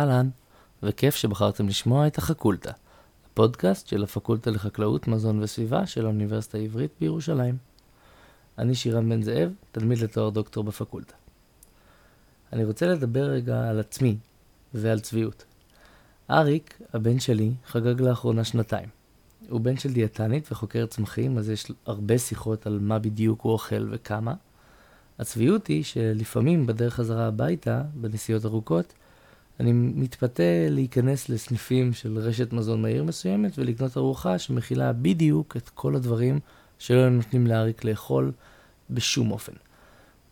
אהלן, וכיף שבחרתם לשמוע את החקולטה, הפודקאסט של הפקולטה לחקלאות, מזון וסביבה של האוניברסיטה העברית בירושלים. אני שירן בן זאב, תלמיד לתואר דוקטור בפקולטה. אני רוצה לדבר רגע על עצמי ועל צביעות. אריק, הבן שלי, חגג לאחרונה שנתיים. הוא בן של דיאטנית וחוקר צמחים, אז יש הרבה שיחות על מה בדיוק הוא אוכל וכמה. הצביעות היא שלפעמים בדרך חזרה הביתה, בנסיעות ארוכות, אני מתפתה להיכנס לסניפים של רשת מזון מהיר מסוימת ולקנות ארוחה שמכילה בדיוק את כל הדברים שלא נותנים לאריק לאכול בשום אופן.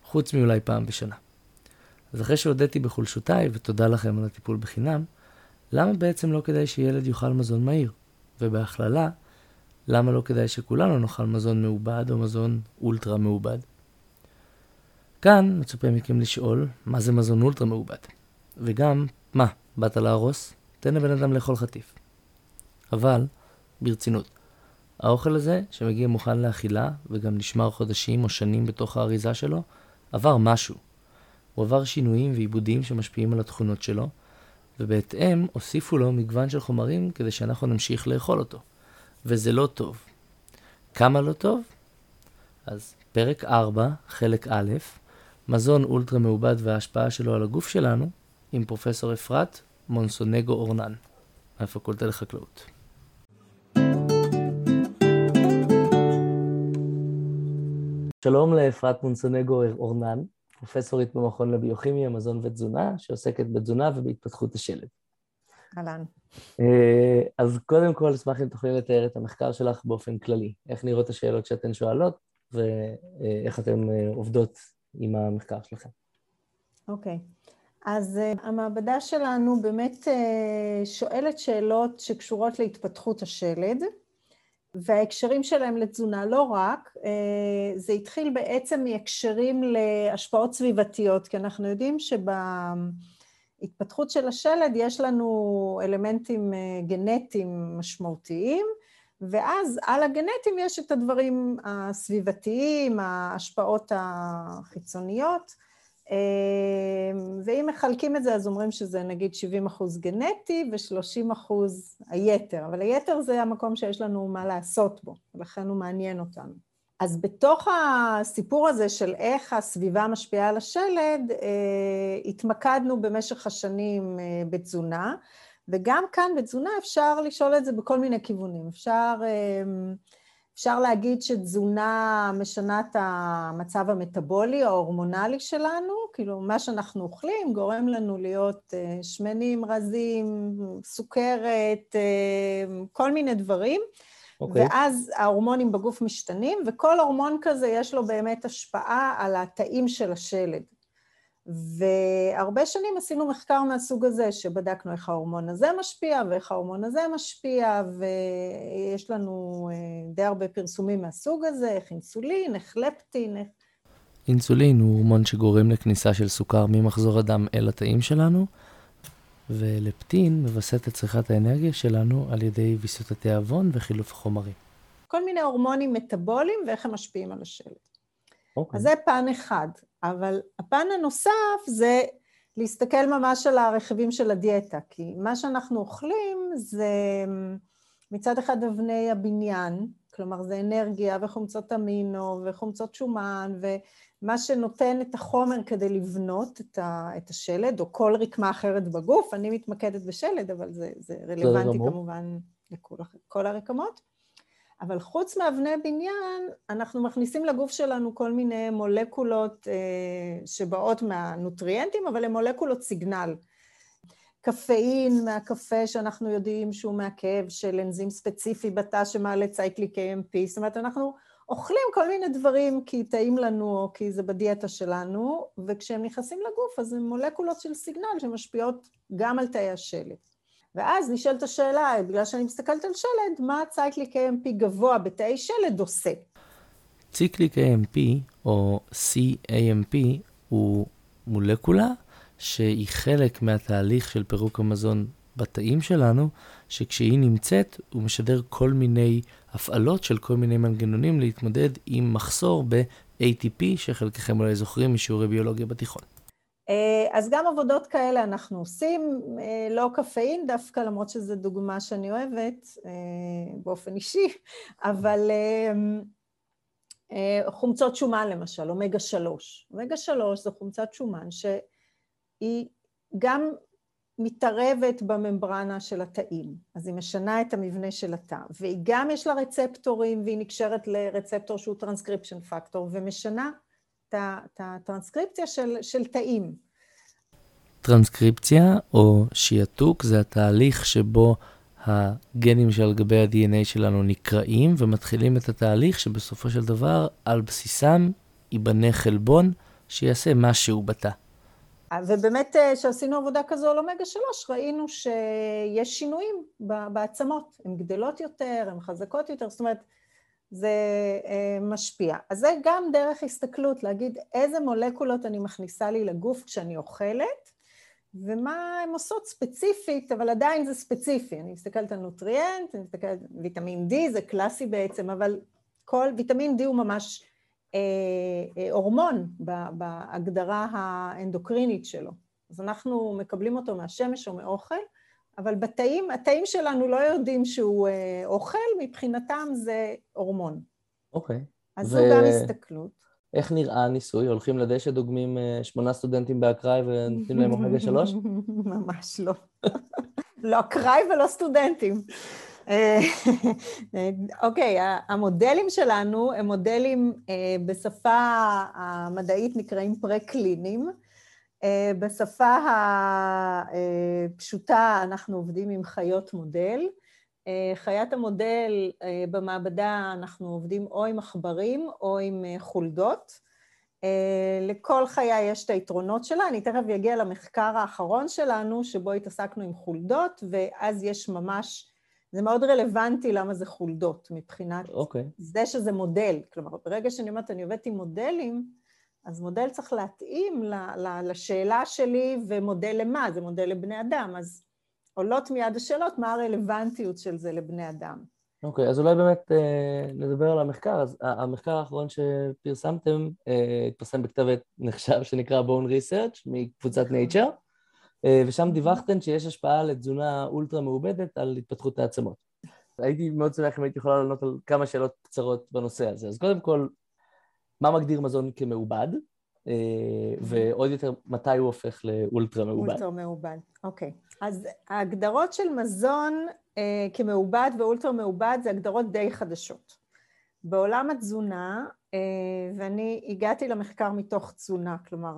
חוץ מאולי פעם בשנה. אז אחרי שהודיתי בחולשותיי, ותודה לכם על הטיפול בחינם, למה בעצם לא כדאי שילד יאכל מזון מהיר? ובהכללה, למה לא כדאי שכולנו נאכל מזון מעובד או מזון אולטרה מעובד? כאן מצופה מכם לשאול, מה זה מזון אולטרה מעובד? וגם, מה, באת להרוס? תן לבן אדם לאכול חטיף. אבל, ברצינות, האוכל הזה, שמגיע מוכן לאכילה, וגם נשמר חודשים או שנים בתוך האריזה שלו, עבר משהו. הוא עבר שינויים ועיבודים שמשפיעים על התכונות שלו, ובהתאם הוסיפו לו מגוון של חומרים כדי שאנחנו נמשיך לאכול אותו. וזה לא טוב. כמה לא טוב? אז פרק 4, חלק א', מזון אולטרה מעובד וההשפעה שלו על הגוף שלנו, עם פרופסור אפרת מונסונגו אורנן, מהפקולטה לחקלאות. שלום לאפרת מונסונגו אורנן, פרופסורית במכון לביוכימיה, מזון ותזונה, שעוסקת בתזונה ובהתפתחות השלד. אהלן. אה, אז קודם כל, אשמח אם תוכלי לתאר את המחקר שלך באופן כללי. איך נראות השאלות שאתן שואלות, ואיך אתן אה, עובדות עם המחקר שלכם. אוקיי. Okay. אז uh, המעבדה שלנו באמת uh, שואלת שאלות שקשורות להתפתחות השלד, וההקשרים שלהם לתזונה לא רק, uh, זה התחיל בעצם מהקשרים להשפעות סביבתיות, כי אנחנו יודעים שבהתפתחות של השלד יש לנו אלמנטים גנטיים משמעותיים, ואז על הגנטים יש את הדברים הסביבתיים, ההשפעות החיצוניות, ואם מחלקים את זה, אז אומרים שזה נגיד 70 אחוז גנטי ו-30 אחוז היתר, אבל היתר זה המקום שיש לנו מה לעשות בו, ולכן הוא מעניין אותנו. אז בתוך הסיפור הזה של איך הסביבה משפיעה על השלד, אה, התמקדנו במשך השנים אה, בתזונה, וגם כאן בתזונה אפשר לשאול את זה בכל מיני כיוונים. אפשר... אפשר להגיד שתזונה משנה את המצב המטבולי, ההורמונלי שלנו, כאילו מה שאנחנו אוכלים גורם לנו להיות אה, שמנים, רזים, סוכרת, אה, כל מיני דברים. Okay. אוקיי. ואז ההורמונים בגוף משתנים, וכל הורמון כזה יש לו באמת השפעה על התאים של השלד. והרבה שנים עשינו מחקר מהסוג הזה, שבדקנו איך ההורמון הזה משפיע ואיך ההורמון הזה משפיע, ויש לנו אה, די הרבה פרסומים מהסוג הזה, איך אינסולין, איך לפטין, איך... אינסולין הוא הורמון שגורם לכניסה של סוכר ממחזור הדם אל התאים שלנו, ולפטין מווסת את צריכת האנרגיה שלנו על ידי ויסות התיאבון וחילוף החומרים. כל מיני הורמונים מטאבוליים ואיך הם משפיעים על השלד. אוקיי. אז זה פן אחד. אבל הפן הנוסף זה להסתכל ממש על הרכיבים של הדיאטה, כי מה שאנחנו אוכלים זה מצד אחד אבני הבניין, כלומר זה אנרגיה וחומצות אמינו וחומצות שומן ומה שנותן את החומר כדי לבנות את, ה, את השלד או כל רקמה אחרת בגוף, אני מתמקדת בשלד אבל זה, זה רלוונטי כמובן לכל הרקמות. אבל חוץ מאבני בניין, אנחנו מכניסים לגוף שלנו כל מיני מולקולות אה, שבאות מהנוטריאנטים, אבל הן מולקולות סיגנל. קפאין מהקפה שאנחנו יודעים שהוא מעכב של אנזים ספציפי בתא שמעלה צייקליק AMP, זאת אומרת אנחנו אוכלים כל מיני דברים כי טעים לנו או כי זה בדיאטה שלנו, וכשהם נכנסים לגוף אז הם מולקולות של סיגנל שמשפיעות גם על תאי השלד. ואז נשאלת השאלה, בגלל שאני מסתכלת על שלד, מה צייקליק AMP גבוה בתאי שלד עושה? ציקליק AMP, או CAMP, הוא מולקולה שהיא חלק מהתהליך של פירוק המזון בתאים שלנו, שכשהיא נמצאת, הוא משדר כל מיני הפעלות של כל מיני מנגנונים להתמודד עם מחסור ב-ATP, שחלקכם אולי זוכרים משיעורי ביולוגיה בתיכון. אז גם עבודות כאלה אנחנו עושים, לא קפאין דווקא, למרות שזו דוגמה שאני אוהבת באופן אישי, אבל חומצות שומן למשל, אומגה שלוש. אומגה שלוש זו חומצת שומן שהיא גם מתערבת בממברנה של התאים, אז היא משנה את המבנה של התא, והיא גם יש לה רצפטורים והיא נקשרת לרצפטור שהוא טרנסקריפשן פקטור, ומשנה את הטרנסקריפציה של, של תאים. טרנסקריפציה או שיעתוק זה התהליך שבו הגנים שעל גבי ה-DNA שלנו נקראים ומתחילים את התהליך שבסופו של דבר על בסיסם ייבנה חלבון שיעשה משהו בתא. ובאמת כשעשינו עבודה כזו על אומגה 3 ראינו שיש שינויים בעצמות, הן גדלות יותר, הן חזקות יותר, זאת אומרת זה משפיע. אז זה גם דרך הסתכלות, להגיד איזה מולקולות אני מכניסה לי לגוף כשאני אוכלת ומה הן עושות ספציפית, אבל עדיין זה ספציפי. אני מסתכלת על נוטריאנט, אני מסתכלת, ויטמין D זה קלאסי בעצם, אבל כל, ויטמין D הוא ממש אה, אה, הורמון בהגדרה האנדוקרינית שלו. אז אנחנו מקבלים אותו מהשמש או מאוכל, אבל בתאים, התאים שלנו לא יודעים שהוא אה, אוכל, מבחינתם זה הורמון. אוקיי. Okay. אז. זו גם הסתכלות. איך נראה הניסוי? הולכים לדשא, דוגמים שמונה סטודנטים באקראי ונותנים להם אומגה שלוש? ממש לא. לא אקראי ולא סטודנטים. אוקיי, okay, המודלים שלנו הם מודלים בשפה המדעית נקראים פרה-קליניים. בשפה הפשוטה אנחנו עובדים עם חיות מודל. חיית המודל במעבדה אנחנו עובדים או עם עכברים או עם חולדות. לכל חיה יש את היתרונות שלה, אני תכף אגיע למחקר האחרון שלנו שבו התעסקנו עם חולדות ואז יש ממש זה מאוד רלוונטי למה זה חולדות, מבחינת okay. אוקיי. זה שזה מודל. כלומר, ברגע שאני אומרת, אני עובדת עם מודלים, אז מודל צריך להתאים לשאלה שלי, ומודל למה? זה מודל לבני אדם. אז עולות מיד השאלות, מה הרלוונטיות של זה לבני אדם. אוקיי, okay, אז אולי באמת אה, נדבר על המחקר. אז המחקר האחרון שפרסמתם אה, התפרסם בכתב עת נחשב שנקרא Bone Research מקבוצת Nature. אה, ושם דיווחתם שיש השפעה לתזונה אולטרה מעובדת על התפתחות העצמות. הייתי מאוד שמח אם הייתי יכולה לענות על כמה שאלות קצרות בנושא הזה. אז קודם כל, מה מגדיר מזון כמעובד? אה, ועוד יותר, מתי הוא הופך לאולטרה מעובד? אולטרה מעובד, אוקיי. אז ההגדרות של מזון אה, כמעובד ואולטרה מעובד זה הגדרות די חדשות. בעולם התזונה, אה, ואני הגעתי למחקר מתוך תזונה, כלומר,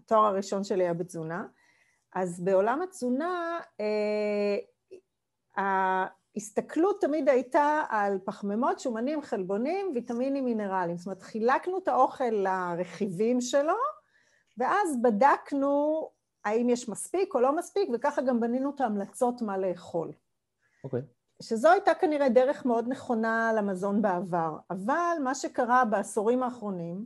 התואר הראשון שלי היה בתזונה, אז בעולם התזונה ההסתכלות תמיד הייתה על פחמימות, שומנים, חלבונים, ויטמינים, מינרלים. זאת אומרת, חילקנו את האוכל לרכיבים שלו, ואז בדקנו האם יש מספיק או לא מספיק, וככה גם בנינו את ההמלצות מה לאכול. אוקיי. Okay. שזו הייתה כנראה דרך מאוד נכונה למזון בעבר. אבל מה שקרה בעשורים האחרונים,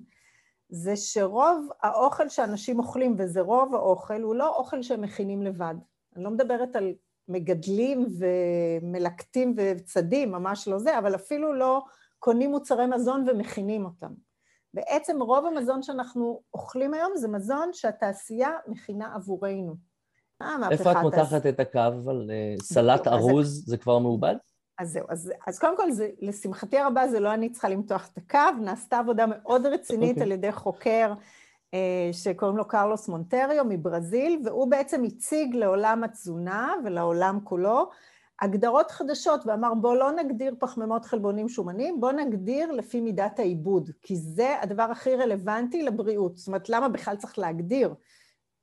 זה שרוב האוכל שאנשים אוכלים, וזה רוב האוכל, הוא לא אוכל שהם מכינים לבד. אני לא מדברת על מגדלים ומלקטים וצדים, ממש לא זה, אבל אפילו לא קונים מוצרי מזון ומכינים אותם. בעצם רוב המזון שאנחנו אוכלים היום זה מזון שהתעשייה מכינה עבורנו. איפה את מותחת את הקו על אה, סלט ארוז, זה כבר מעובד? אז זהו, אז, אז קודם כל, זה, לשמחתי הרבה, זה לא אני צריכה למתוח את הקו, נעשתה עבודה מאוד רצינית okay. אוקיי. על ידי חוקר אה, שקוראים לו קרלוס מונטריו מברזיל, והוא בעצם הציג לעולם התזונה ולעולם כולו הגדרות חדשות, ואמר בוא לא נגדיר פחמימות חלבונים שומנים, בוא נגדיר לפי מידת העיבוד, כי זה הדבר הכי רלוונטי לבריאות. זאת אומרת, למה בכלל צריך להגדיר?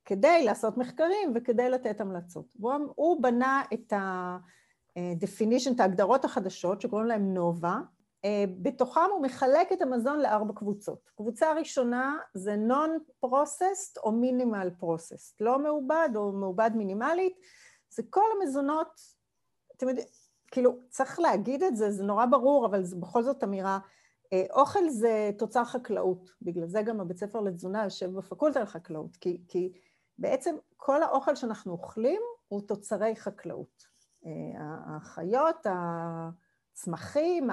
כדי לעשות מחקרים וכדי לתת המלצות. והוא בנה את ה... definition, את ההגדרות החדשות, שקוראים להן נובה. אה, בתוכם הוא מחלק את המזון לארבע קבוצות. קבוצה ראשונה זה non-processed או minimal processed, לא מעובד או מעובד מינימלית, זה כל המזונות, אתם יודעים, כאילו, צריך להגיד את זה, זה נורא ברור, אבל זה בכל זאת אמירה. אה, אוכל זה תוצר חקלאות, בגלל זה גם הבית ספר לתזונה יושב בפקולטה לחקלאות, כי, כי בעצם כל האוכל שאנחנו אוכלים הוא תוצרי חקלאות. החיות, הצמחים,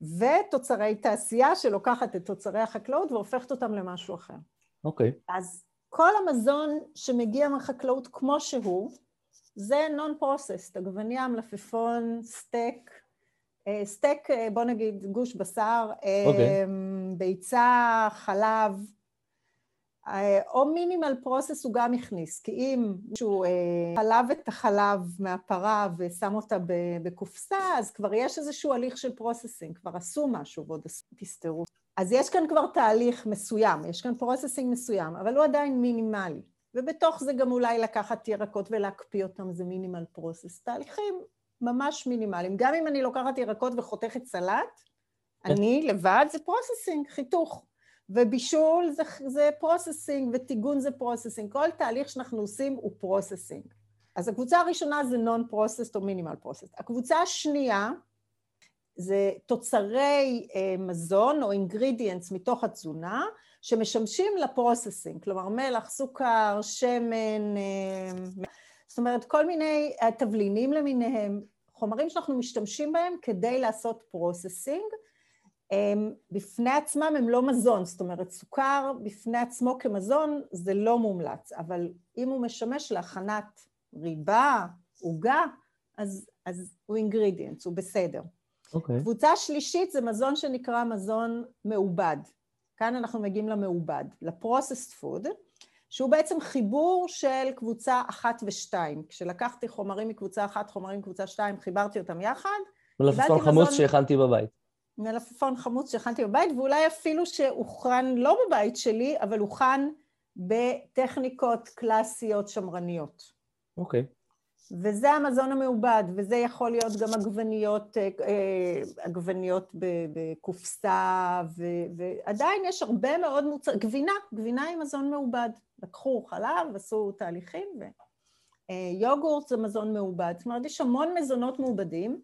ותוצרי תעשייה שלוקחת את תוצרי החקלאות והופכת אותם למשהו אחר. אוקיי. Okay. אז כל המזון שמגיע מהחקלאות כמו שהוא, זה non-processed, עגבניה, מלפפון, סטייק, אה, סטייק, אה, בוא נגיד גוש בשר, okay. אוקיי. ביצה, חלב, או minimal process הוא גם הכניס, כי אם מישהו חלב את החלב מהפרה ושם אותה בקופסה, אז כבר יש איזשהו הליך של processing, כבר עשו משהו ועוד פסטרו. אז יש כאן כבר תהליך מסוים, יש כאן processing מסוים, אבל הוא עדיין מינימלי. ובתוך זה גם אולי לקחת ירקות ולהקפיא אותם, זה minimal process. תהליכים ממש מינימליים. גם אם אני לוקחת ירקות וחותכת סלט, אני לבד זה processing, חיתוך. ובישול זה, זה processing, וטיגון זה processing. כל תהליך שאנחנו עושים הוא processing. אז הקבוצה הראשונה זה non processed או minimal processed. הקבוצה השנייה זה תוצרי אה, מזון או ingredients מתוך התזונה שמשמשים ל processing, כלומר מלח, סוכר, שמן, אה, זאת אומרת כל מיני אה, תבלינים למיניהם, חומרים שאנחנו משתמשים בהם כדי לעשות processing. הם, בפני עצמם הם לא מזון, זאת אומרת סוכר בפני עצמו כמזון זה לא מומלץ, אבל אם הוא משמש להכנת ריבה, עוגה, אז, אז הוא ingredient, הוא בסדר. Okay. אוקיי. קבוצה שלישית זה מזון שנקרא מזון מעובד. כאן אנחנו מגיעים למעובד, ל processed food, שהוא בעצם חיבור של קבוצה אחת ושתיים. כשלקחתי חומרים מקבוצה אחת, חומרים מקבוצה שתיים, חיברתי אותם יחד. מלפפון חמוץ מזון... שהכנתי בבית. מלפפון חמוץ שהכנתי בבית, ואולי אפילו שהוכן לא בבית שלי, אבל הוכן בטכניקות קלאסיות שמרניות. אוקיי. Okay. וזה המזון המעובד, וזה יכול להיות גם עגבניות, אה, אה, עגבניות בקופסה, ועדיין יש הרבה מאוד מוצרים, גבינה, גבינה היא מזון מעובד. לקחו חלב, עשו תהליכים, ויוגורט זה מזון מעובד. זאת אומרת, יש המון מזונות מעובדים,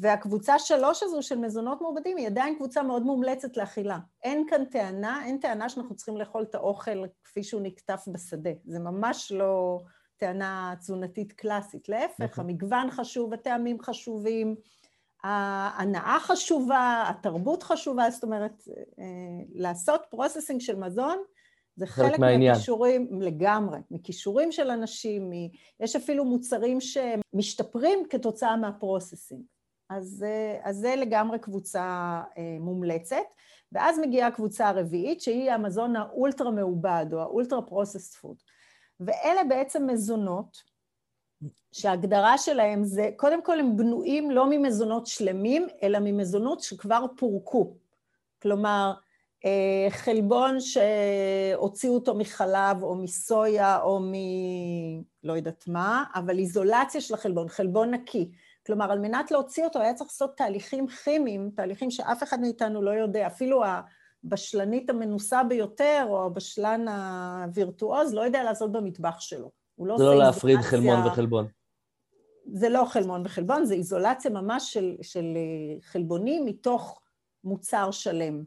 והקבוצה שלוש הזו של מזונות מעובדים היא עדיין קבוצה מאוד מומלצת לאכילה. אין כאן טענה, אין טענה שאנחנו צריכים לאכול את האוכל כפי שהוא נקטף בשדה. זה ממש לא... טענה תזונתית קלאסית, להפך, נכון. המגוון חשוב, הטעמים חשובים, ההנאה חשובה, התרבות חשובה, זאת אומרת, אה, לעשות processing של מזון זה חלק, חלק מהכישורים, לגמרי, מכישורים של אנשים, מ... יש אפילו מוצרים שמשתפרים כתוצאה מה processing. אז, אה, אז זה לגמרי קבוצה אה, מומלצת. ואז מגיעה הקבוצה הרביעית, שהיא המזון האולטרה מעובד, או ה ultra processed food. ואלה בעצם מזונות שההגדרה שלהם זה, קודם כל הם בנויים לא ממזונות שלמים, אלא ממזונות שכבר פורקו. כלומר, אה, חלבון שהוציאו אותו מחלב או מסויה או מ... לא יודעת מה, אבל איזולציה של החלבון, חלבון נקי. כלומר, על מנת להוציא אותו היה צריך לעשות תהליכים כימיים, תהליכים שאף אחד מאיתנו לא יודע, אפילו הבשלנית המנוסה ביותר, או הבשלן הווירטואוז, לא יודע לעשות במטבח שלו. הוא לא זה לא להפריד חלמון וחלבון. זה לא חלמון וחלבון, זה איזולציה ממש של, של חלבונים מתוך מוצר שלם.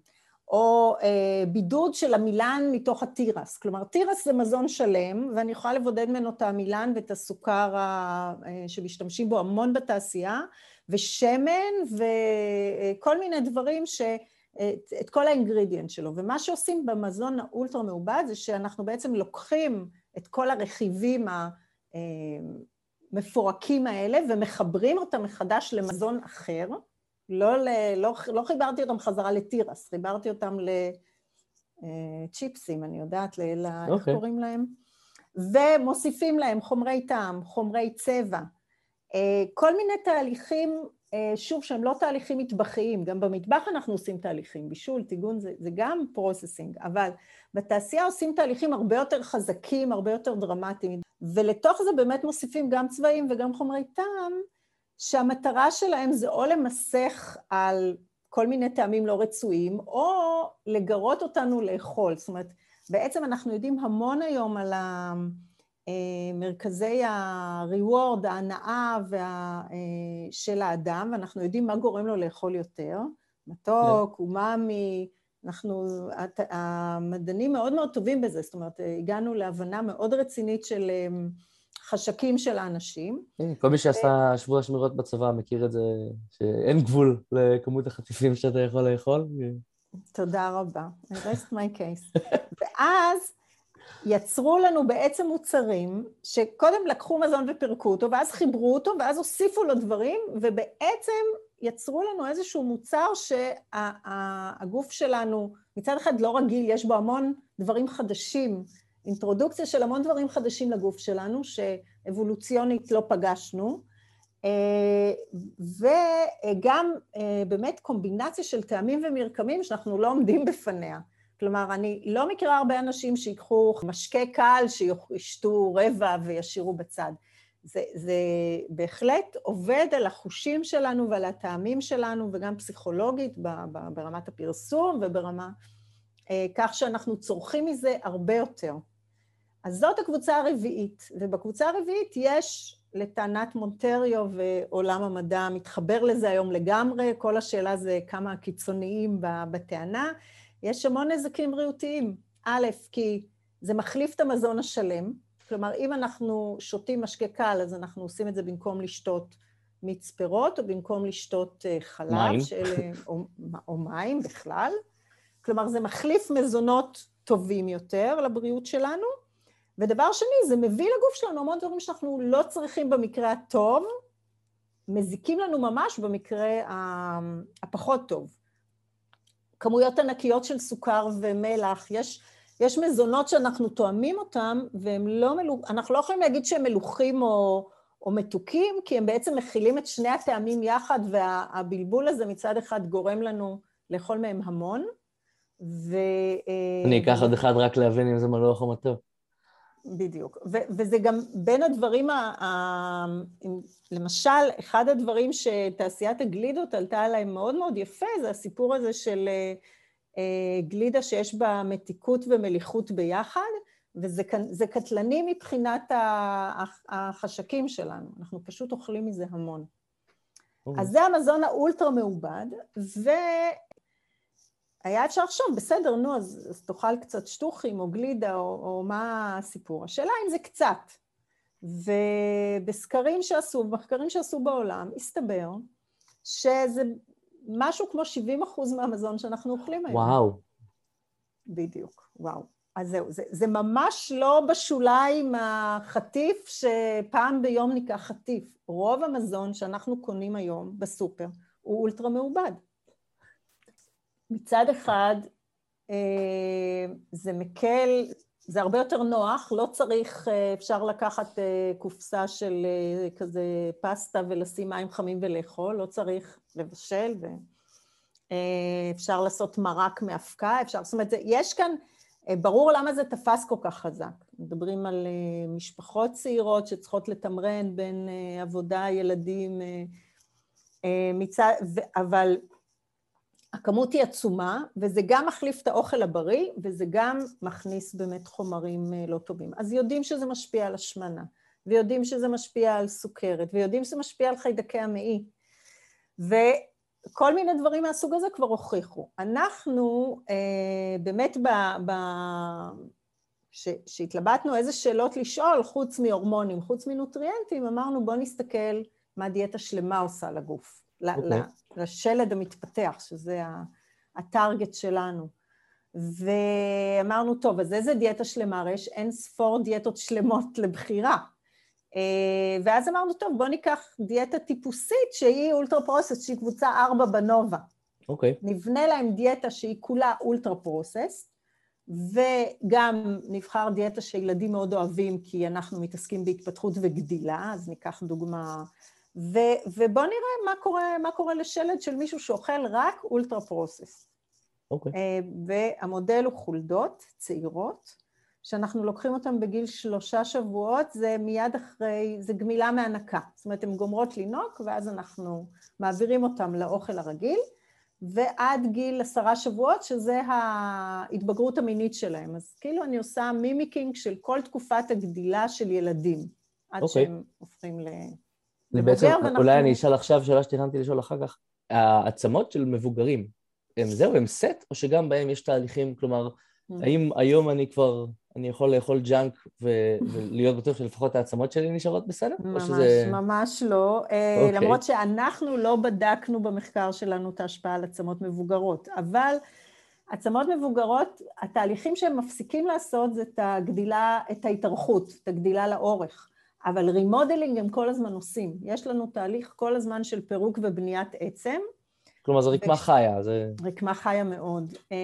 או אה, בידוד של המילן מתוך התירס. כלומר, תירס זה מזון שלם, ואני יכולה לבודד ממנו את המילן ואת הסוכר ה, אה, שמשתמשים בו המון בתעשייה, ושמן וכל מיני דברים ש... את, את כל האינגרידיאנט שלו. ומה שעושים במזון האולטרה מעובד זה שאנחנו בעצם לוקחים את כל הרכיבים המפורקים האלה ומחברים אותם מחדש למזון אחר. לא, לא, לא חיברתי אותם חזרה לתירס, חיברתי אותם לצ'יפסים, אני יודעת, ל, okay. איך אוקיי. קוראים להם? ומוסיפים להם חומרי טעם, חומרי צבע, אה, כל מיני תהליכים אה, שוב, שהם לא תהליכים מטבחיים, גם במטבח אנחנו עושים תהליכים, בישול, טיגון, זה, זה גם processing, אבל בתעשייה עושים תהליכים הרבה יותר חזקים, הרבה יותר דרמטיים, ולתוך זה באמת מוסיפים גם צבעים וגם חומרי טעם, שהמטרה שלהם זה או למסך על כל מיני טעמים לא רצויים, או לגרות אותנו לאכול. זאת אומרת, בעצם אנחנו יודעים המון היום על. אה, מרכזי ה-reward, ההנאה וה, אה, של האדם, ואנחנו יודעים מה גורם לו לאכול יותר, מתוק, כן. אומאמי, אנחנו, המדענים מאוד מאוד טובים בזה, זאת אומרת, הגענו להבנה מאוד רצינית של אה, חשקים של האנשים. כל מי שעשה שבוע שמירות בצבא מכיר את זה, שאין גבול לכמות החטיפים שאתה יכול לאכול. תודה רבה. I rest my case. ואז יצרו לנו בעצם מוצרים שקודם לקחו מזון ופירקו אותו, ואז חיברו אותו, ואז הוסיפו לו דברים, ובעצם יצרו לנו איזשהו מוצר שהגוף שלנו מצד אחד לא רגיל, יש בו המון דברים חדשים, אינטרודוקציה של המון דברים חדשים לגוף שלנו, שאבולוציונית לא פגשנו, אה, וגם אה, באמת קומבינציה של טעמים ומרקמים שאנחנו לא עומדים בפניה. כלומר, אני לא מכירה הרבה אנשים שיקחו משקה קל, שישתו רבע וישאירו בצד. זה, זה בהחלט עובד על החושים שלנו ועל הטעמים שלנו, וגם פסיכולוגית ברמת הפרסום וברמה... אה, כך שאנחנו צורכים מזה הרבה יותר. אז זאת הקבוצה הרביעית, ובקבוצה הרביעית יש לטענת מונטריו ועולם המדע מתחבר לזה היום לגמרי, כל השאלה זה כמה קיצוניים בטענה. יש המון נזקים בריאותיים. א', כי זה מחליף את המזון השלם, כלומר, אם אנחנו שותים משקה קל, אז אנחנו עושים את זה במקום לשתות מיץ פירות, או במקום לשתות אה, חלב, מים. שאלה, או, או מים בכלל. כלומר, זה מחליף מזונות טובים יותר לבריאות שלנו. ודבר שני, זה מביא לגוף שלנו המון דברים שאנחנו לא צריכים במקרה הטוב, מזיקים לנו ממש במקרה הפחות טוב. כמויות ענקיות של סוכר ומלח, יש, יש מזונות שאנחנו תואמים אותם, והם לא לא יכולים להגיד שהם מלוכים או, או מתוקים, כי הם בעצם מכילים את שני הטעמים יחד, והבלבול הזה מצד אחד גורם לנו לאכול מהם המון, ו... אני אקח עוד אחד רק להבין אם זה מלוח או מתוק. בדיוק. ו- וזה גם בין הדברים, ה- ה- למשל, אחד הדברים שתעשיית הגלידות עלתה עליהם מאוד מאוד יפה, זה הסיפור הזה של אה, גלידה שיש בה מתיקות ומליחות ביחד, וזה קטלני מבחינת החשקים שלנו, אנחנו פשוט אוכלים מזה המון. אז זה המזון האולטרה מעובד, ו... היה אפשר לחשוב, בסדר, נו, אז, אז תאכל קצת שטוחים או גלידה או, או מה הסיפור. השאלה אם זה קצת. ובסקרים שעשו, במחקרים שעשו בעולם, הסתבר שזה משהו כמו 70 אחוז מהמזון שאנחנו אוכלים היום. וואו. בדיוק, וואו. אז זהו, זה, זה ממש לא בשוליים החטיף שפעם ביום ניקח חטיף. רוב המזון שאנחנו קונים היום בסופר הוא אולטרה מעובד. מצד אחד אה, זה מקל, זה הרבה יותר נוח, לא צריך, אה, אפשר לקחת אה, קופסה של כזה פסטה ולשים מים חמים ולאכול, לא צריך לבשל, ואפשר לעשות מרק מאבקה, אפשר, זאת אומרת, יש כאן, ברור למה זה תפס כל כך חזק. מדברים על משפחות צעירות שצריכות לתמרן בין עבודה, ילדים, מצד, אבל הכמות היא עצומה, וזה גם מחליף את האוכל הבריא, וזה גם מכניס באמת חומרים אה, לא טובים. אז יודעים שזה משפיע על השמנה, ויודעים שזה משפיע על סוכרת, ויודעים שזה משפיע על חיידקי המעי, וכל מיני דברים מהסוג הזה כבר הוכיחו. אנחנו אה, באמת ב... ב שהתלבטנו איזה שאלות לשאול, חוץ מהורמונים, חוץ מנוטריאנטים, אמרנו בואו נסתכל מה דיאטה שלמה עושה לגוף. Okay. לשלד המתפתח, שזה הטארגט שלנו. ואמרנו, טוב, אז איזה דיאטה שלמה? הרי יש אין ספור דיאטות שלמות לבחירה. אה, ואז אמרנו, טוב, בואו ניקח דיאטה טיפוסית שהיא אולטרה פרוסס, שהיא קבוצה 4 בנובה. אוקיי. Okay. נבנה להם דיאטה שהיא כולה אולטרה פרוסס, וגם נבחר דיאטה שילדים מאוד אוהבים, כי אנחנו מתעסקים בהתפתחות וגדילה, אז ניקח דוגמה ו, ובוא נראה מה קורה, מה קורה לשלד של מישהו שאוכל רק אולטרה פרוסס. אוקיי. Okay. אה, והמודל הוא חולדות צעירות, שאנחנו לוקחים אותן בגיל שלושה שבועות, זה מיד אחרי, זה גמילה מהנקה. זאת אומרת, הן גומרות לינוק, ואז אנחנו מעבירים אותן לאוכל הרגיל, ועד גיל עשרה שבועות, שזה ההתבגרות המינית שלהם. אז כאילו אני עושה מימיקינג של כל תקופת הגדילה של ילדים, עד okay. אוקיי. שהם הופכים ל... בעצם, ואנחנו... אולי אני אשאל עכשיו שאלה שתכננתי לשאול אחר כך. העצמות של מבוגרים, הם זהו, הם סט, או שגם בהם יש תהליכים, כלומר, mm. האם היום אני כבר, אני יכול לאכול ג'אנק ו- ולהיות בטוח שלפחות העצמות שלי נשארות בסדר? ממש, שזה... ממש לא. Okay. אה, אוקיי. למרות שאנחנו לא בדקנו במחקר שלנו את ההשפעה על עצמות מבוגרות, אבל עצמות מבוגרות, התהליכים שהן מפסיקים לעשות זה את הגדילה, את ההתארכות, את הגדילה לאורך. אבל remodeling הם כל הזמן עושים. יש לנו תהליך כל הזמן של פירוק ובניית עצם. כלומר, זו רקמה חיה. זה... רקמה חיה מאוד. אה,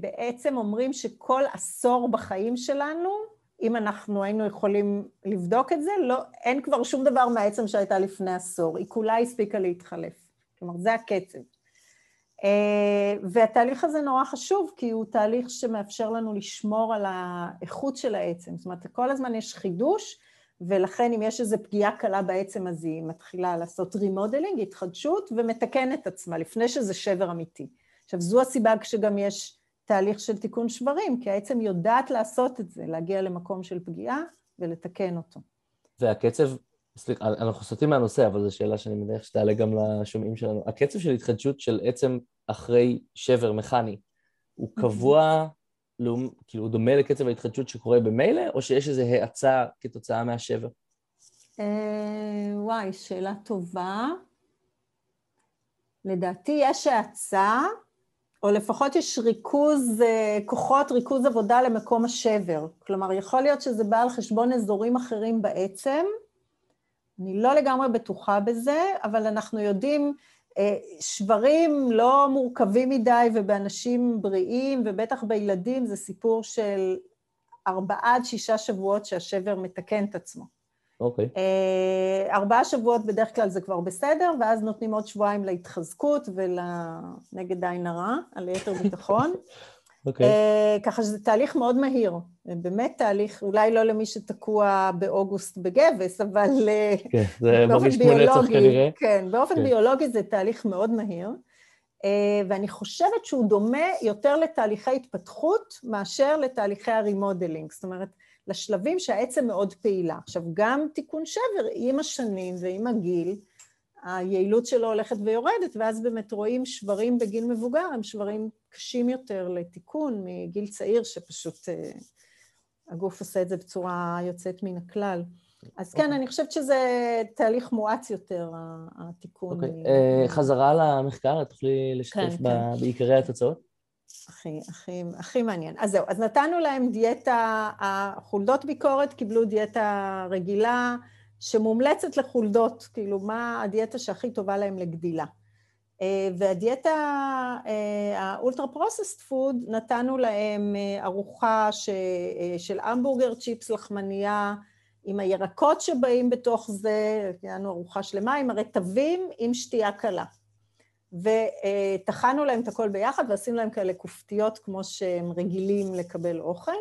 בעצם אומרים שכל עשור בחיים שלנו, אם אנחנו היינו יכולים לבדוק את זה, לא, אין כבר שום דבר מהעצם שהייתה לפני עשור. היא כולה הספיקה להתחלף. כלומר, זה הקצב. אה, והתהליך הזה נורא חשוב, כי הוא תהליך שמאפשר לנו לשמור על האיכות של העצם. זאת אומרת, כל הזמן יש חידוש, ולכן אם יש איזו פגיעה קלה בעצם, אז היא מתחילה לעשות remodeling, התחדשות, ומתקנת עצמה, לפני שזה שבר אמיתי. עכשיו, זו הסיבה שגם יש תהליך של תיקון שברים, כי העצם יודעת לעשות את זה, להגיע למקום של פגיעה ולתקן אותו. והקצב סליחה, אנחנו סוטים מהנושא, אבל זו שאלה שאני מניח שתעלה גם לשומעים שלנו. הקצב של התחדשות של עצם אחרי שבר מכני, הוא קבוע, לאום, כאילו הוא דומה לקצב ההתחדשות שקורה במילא, או שיש איזו האצה כתוצאה מהשבר? אה, וואי, שאלה טובה. לדעתי יש האצה, או לפחות יש ריכוז אה, כוחות, ריכוז עבודה למקום השבר. כלומר, יכול להיות שזה בא על חשבון אזורים אחרים בעצם, אני לא לגמרי בטוחה בזה, אבל אנחנו יודעים, שברים לא מורכבים מדי ובאנשים בריאים, ובטח בילדים, זה סיפור של ארבעה עד שישה שבועות שהשבר מתקן את עצמו. אוקיי. Okay. אה, ארבעה שבועות בדרך כלל זה כבר בסדר, ואז נותנים עוד שבועיים להתחזקות ולנגד עין הרע, על יתר ביטחון. אוקיי. Okay. Uh, ככה שזה תהליך מאוד מהיר, באמת תהליך, אולי לא למי שתקוע באוגוסט בגבס, אבל uh, כן, זה כמו נצח כנראה. כן, באופן כן. ביולוגי זה תהליך מאוד מהיר, ואני חושבת שהוא דומה יותר לתהליכי התפתחות מאשר לתהליכי הרימודלינג, זאת אומרת, לשלבים שהעצם מאוד פעילה. עכשיו, גם תיקון שבר עם השנים ועם הגיל, היעילות שלו הולכת ויורדת, ואז באמת רואים שברים בגיל מבוגר, הם שברים קשים יותר לתיקון מגיל צעיר, שפשוט אה, הגוף עושה את זה בצורה יוצאת מן הכלל. אז כן, okay. אוקיי. אני חושבת שזה תהליך מואץ יותר, התיקון. אוקיי, okay. uh, חזרה למחקר, את תוכלי לשתף כן, כן. בעיקרי התוצאות? הכי, הכי, הכי מעניין. אז זהו, אז נתנו להם דיאטה, החולדות ביקורת קיבלו דיאטה רגילה, שמומלצת לחולדות, כאילו מה הדיאטה שהכי טובה להם לגדילה. אה, והדיאטה, אה, האולטרה פרוססט פוד, נתנו להם אה, ארוחה ש, של המבורגר, צ'יפס, לחמנייה, עם הירקות שבאים בתוך זה, הייתה ארוחה שלמה עם הרטבים עם שתייה קלה. וטחנו להם את הכל ביחד ועשינו להם כאלה כופתיות כמו שהם רגילים לקבל אוכל.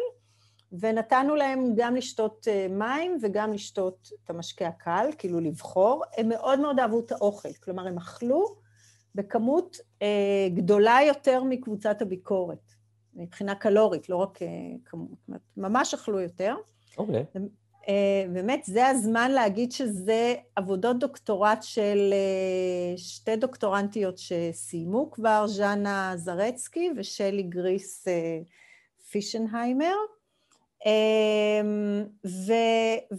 ונתנו להם גם לשתות אה, מים וגם לשתות את המשקה הקל, כאילו לבחור. הם מאוד מאוד אהבו את האוכל, כלומר, הם אכלו בכמות אה, גדולה יותר מקבוצת הביקורת, מבחינה קלורית, לא רק אה, כמות, ממש אכלו יותר. אוקיי. Okay. אה, באמת, זה הזמן להגיד שזה עבודות דוקטורט של אה, שתי דוקטורנטיות שסיימו כבר, ז'אנה זרצקי ושלי גריס אה, פישנהיימר. אמ, ו,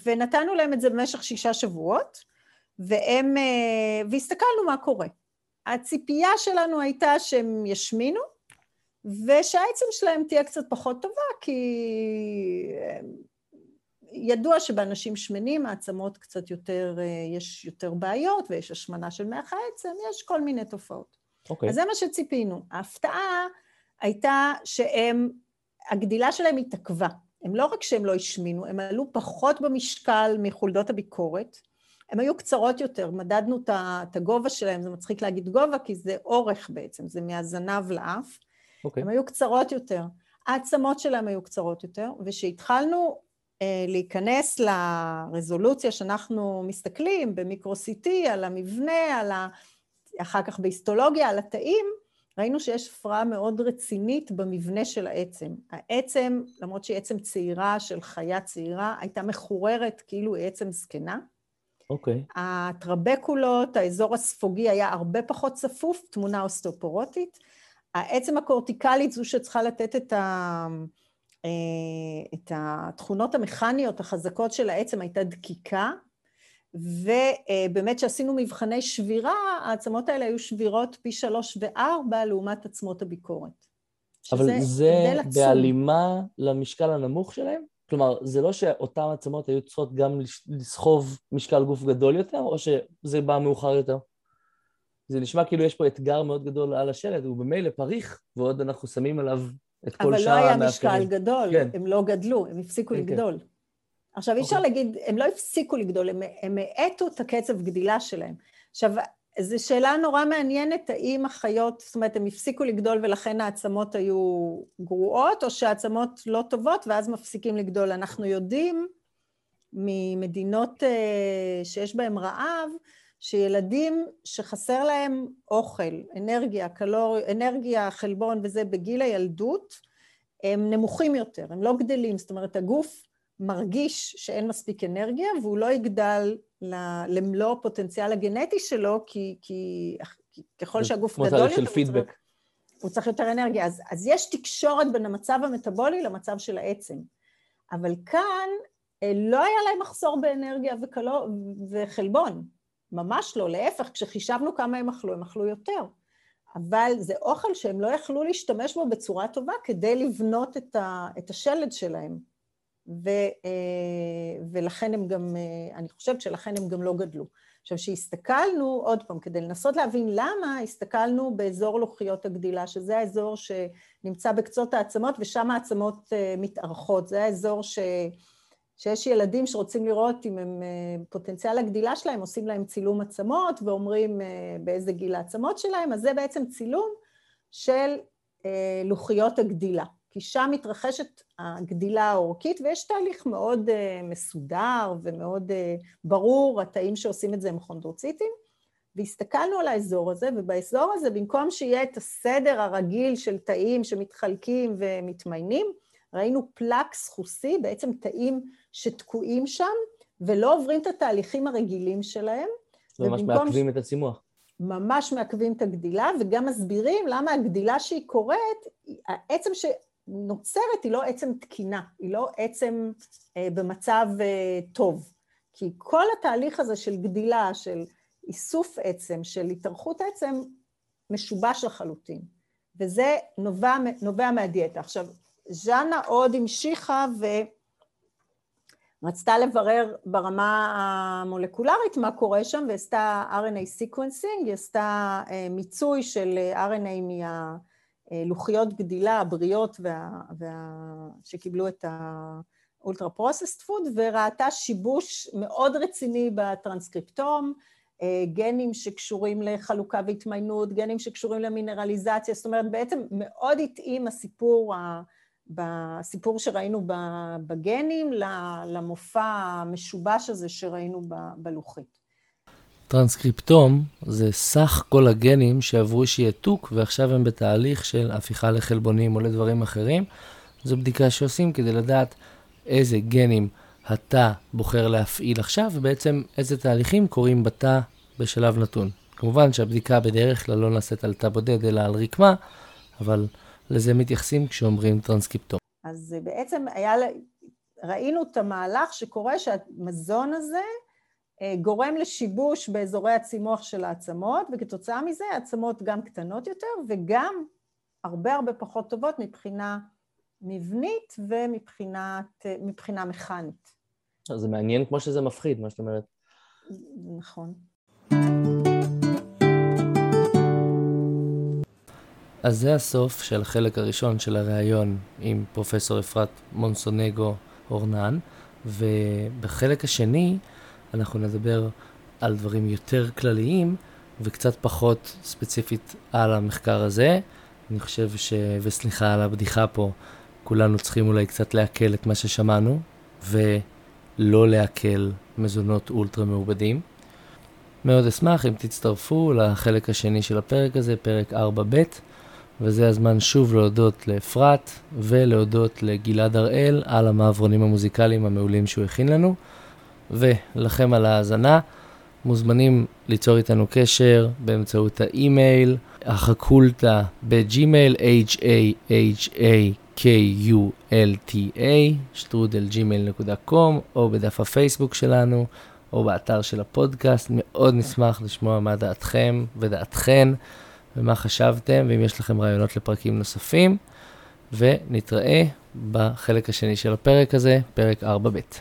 ונתנו להם את זה במשך שישה שבועות, והם, אה, והסתכלנו מה קורה. הציפייה שלנו הייתה שהם ישמינו, ושהעצם שלהם תהיה קצת פחות טובה, כי אה, ידוע שבאנשים שמנים העצמות קצת יותר, אה, יש יותר בעיות, ויש השמנה של מח העצם, יש כל מיני תופעות. אוקיי. Okay. אז זה מה שציפינו. ההפתעה הייתה שהם, הגדילה שלהם התעכבה. הם לא רק שהם לא השמינו, הם עלו פחות במשקל מחולדות הביקורת, הם היו קצרות יותר, מדדנו את הגובה שלהם, זה מצחיק להגיד גובה, כי זה אורך בעצם, זה מהזנב לאף. Okay. אוקיי. הם היו קצרות יותר. העצמות שלהם היו קצרות יותר, וכשהתחלנו אה, להיכנס לרזולוציה שאנחנו מסתכלים במיקרו-CT על המבנה, על ה... אחר כך בהיסטולוגיה, על התאים, ראינו שיש הפרעה מאוד רצינית במבנה של העצם. העצם, למרות שהיא עצם צעירה של חיה צעירה, הייתה מחוררת כאילו היא עצם זקנה. אוקיי. Okay. הטרבקולות, האזור הספוגי היה הרבה פחות צפוף, תמונה אוסטאופורוטית. העצם הקורטיקלית זו שצריכה לתת את, ה... אה, את התכונות המכניות החזקות של העצם הייתה דקיקה, ובאמת כשעשינו מבחני שבירה, העצמות האלה היו שבירות פי שלוש וארבע לעומת עצמות הביקורת. אבל זה בהלימה למשקל הנמוך שלהם? כלומר, זה לא שאותן עצמות היו צריכות גם לסחוב משקל גוף גדול יותר, או שזה בא מאוחר יותר? זה נשמע כאילו יש פה אתגר מאוד גדול על השלט, הוא במילא פריך, ועוד אנחנו שמים עליו את כל שאר המאפיינים. אבל לא היה משקל גדול, כן. הם לא גדלו, הם הפסיקו כן, כן. לגדול. כן. עכשיו, אי אפשר. אוקיי. להגיד, הם לא הפסיקו לגדול, הם האטו את הקצב גדילה שלהם. עכשיו, זו שאלה נורא מעניינת, האם החיות, זאת אומרת, הם הפסיקו לגדול ולכן העצמות היו גרועות, או שהעצמות לא טובות ואז מפסיקים לגדול. אנחנו יודעים ממדינות אה, שיש בהן רעב, שילדים שחסר להם אוכל, אנרגיה, קלור, אנרגיה, חלבון וזה בגיל הילדות, הם נמוכים יותר, הם לא גדלים, זאת אומרת הגוף מרגיש שאין מספיק אנרגיה והוא לא יגדל למלוא הפוטנציאל הגנטי שלו, כי, כי, כי ככל שהגוף גדול יותר, של פידבק. הוא צריך יותר אנרגיה. אז, אז יש תקשורת בין המצב המטבולי למצב של העצם. אבל כאן אה, לא היה להם מחסור באנרגיה וקלו, וחלבון. ממש לא, להפך, כשחישבנו כמה הם אכלו, הם אכלו יותר. אבל זה אוכל שהם לא יכלו להשתמש בו בצורה טובה כדי לבנות את, ה, את השלד שלהם. ו, אה, ולכן הם גם, אה, אני חושבת שלכן הם גם לא גדלו. עכשיו, כשהסתכלנו, עוד פעם, כדי לנסות להבין למה, הסתכלנו באזור לוחיות הגדילה, שזה האזור שנמצא בקצות העצמות, ושם העצמות אה, מתארכות. זה האזור ש... שיש ילדים שרוצים לראות אם הם, פוטנציאל הגדילה שלהם, עושים להם צילום עצמות ואומרים באיזה גיל העצמות שלהם, אז זה בעצם צילום של לוחיות הגדילה. כי שם מתרחשת הגדילה האורכית, ויש תהליך מאוד uh, מסודר ומאוד uh, ברור, התאים שעושים את זה הם כונדרוציטים, והסתכלנו על האזור הזה, ובאזור הזה, במקום שיהיה את הסדר הרגיל של תאים שמתחלקים ומתמיינים, ראינו פלק סחוסי, בעצם תאים שתקועים שם, ולא עוברים את התהליכים הרגילים שלהם. ממש מעכבים ש... את הצימוח. ממש מעכבים את הגדילה, וגם מסבירים למה הגדילה שהיא קורית, העצם נוצרת היא לא עצם תקינה, היא לא עצם אה, במצב אה, טוב. כי כל התהליך הזה של גדילה, של איסוף עצם, של התארכות עצם, משובש לחלוטין. וזה נובע, נובע מהדיאטה. עכשיו, ז'אנה עוד המשיכה ורצתה לברר ברמה המולקולרית מה קורה שם, ועשתה RNA sequencing, היא עשתה אה, מיצוי של אה, RNA מה... לוחיות גדילה הבריאות וה, וה, שקיבלו את האולטרה פרוססט פוד, וראתה שיבוש מאוד רציני בטרנסקריפטום, אה, גנים שקשורים לחלוקה והתמיינות, גנים שקשורים למינרליזציה, זאת אומרת בעצם מאוד התאים הסיפור, בסיפור שראינו בגנים למופע המשובש הזה שראינו בלוחית. טרנסקריפטום זה סך כל הגנים שעברו שעתוק ועכשיו הם בתהליך של הפיכה לחלבונים או לדברים אחרים. זו בדיקה שעושים כדי לדעת איזה גנים התא בוחר להפעיל עכשיו ובעצם איזה תהליכים קורים בתא בשלב נתון. כמובן שהבדיקה בדרך כלל לא נעשית על תא בודד אלא על רקמה, אבל לזה מתייחסים כשאומרים טרנסקריפטום. אז בעצם היה, ראינו את המהלך שקורה שהמזון הזה גורם לשיבוש באזורי הצימוח של העצמות, וכתוצאה מזה העצמות גם קטנות יותר וגם הרבה הרבה פחות טובות מבחינה מבנית ומבחינה מכנית. זה מעניין כמו שזה מפחיד, מה שאת אומרת. נכון. אז זה הסוף של החלק הראשון של הריאיון עם פרופסור אפרת מונסונגו אורנן, ובחלק השני אנחנו נדבר על דברים יותר כלליים וקצת פחות ספציפית על המחקר הזה. אני חושב ש... וסליחה על הבדיחה פה, כולנו צריכים אולי קצת לעכל את מה ששמענו, ולא לעכל מזונות אולטרה מעובדים. מאוד אשמח אם תצטרפו לחלק השני של הפרק הזה, פרק 4ב', וזה הזמן שוב להודות לאפרת ולהודות לגלעד הראל על המעברונים המוזיקליים המעולים שהוא הכין לנו. ולכם על ההאזנה. מוזמנים ליצור איתנו קשר באמצעות האימייל, החקולטה בג'ימייל, h-a-h-a-k-u-l-t-a, שטרודל gmail.com, או בדף הפייסבוק שלנו, או באתר של הפודקאסט. מאוד נשמח לשמוע מה דעתכם ודעתכן, ומה חשבתם, ואם יש לכם רעיונות לפרקים נוספים. ונתראה בחלק השני של הפרק הזה, פרק 4ב'.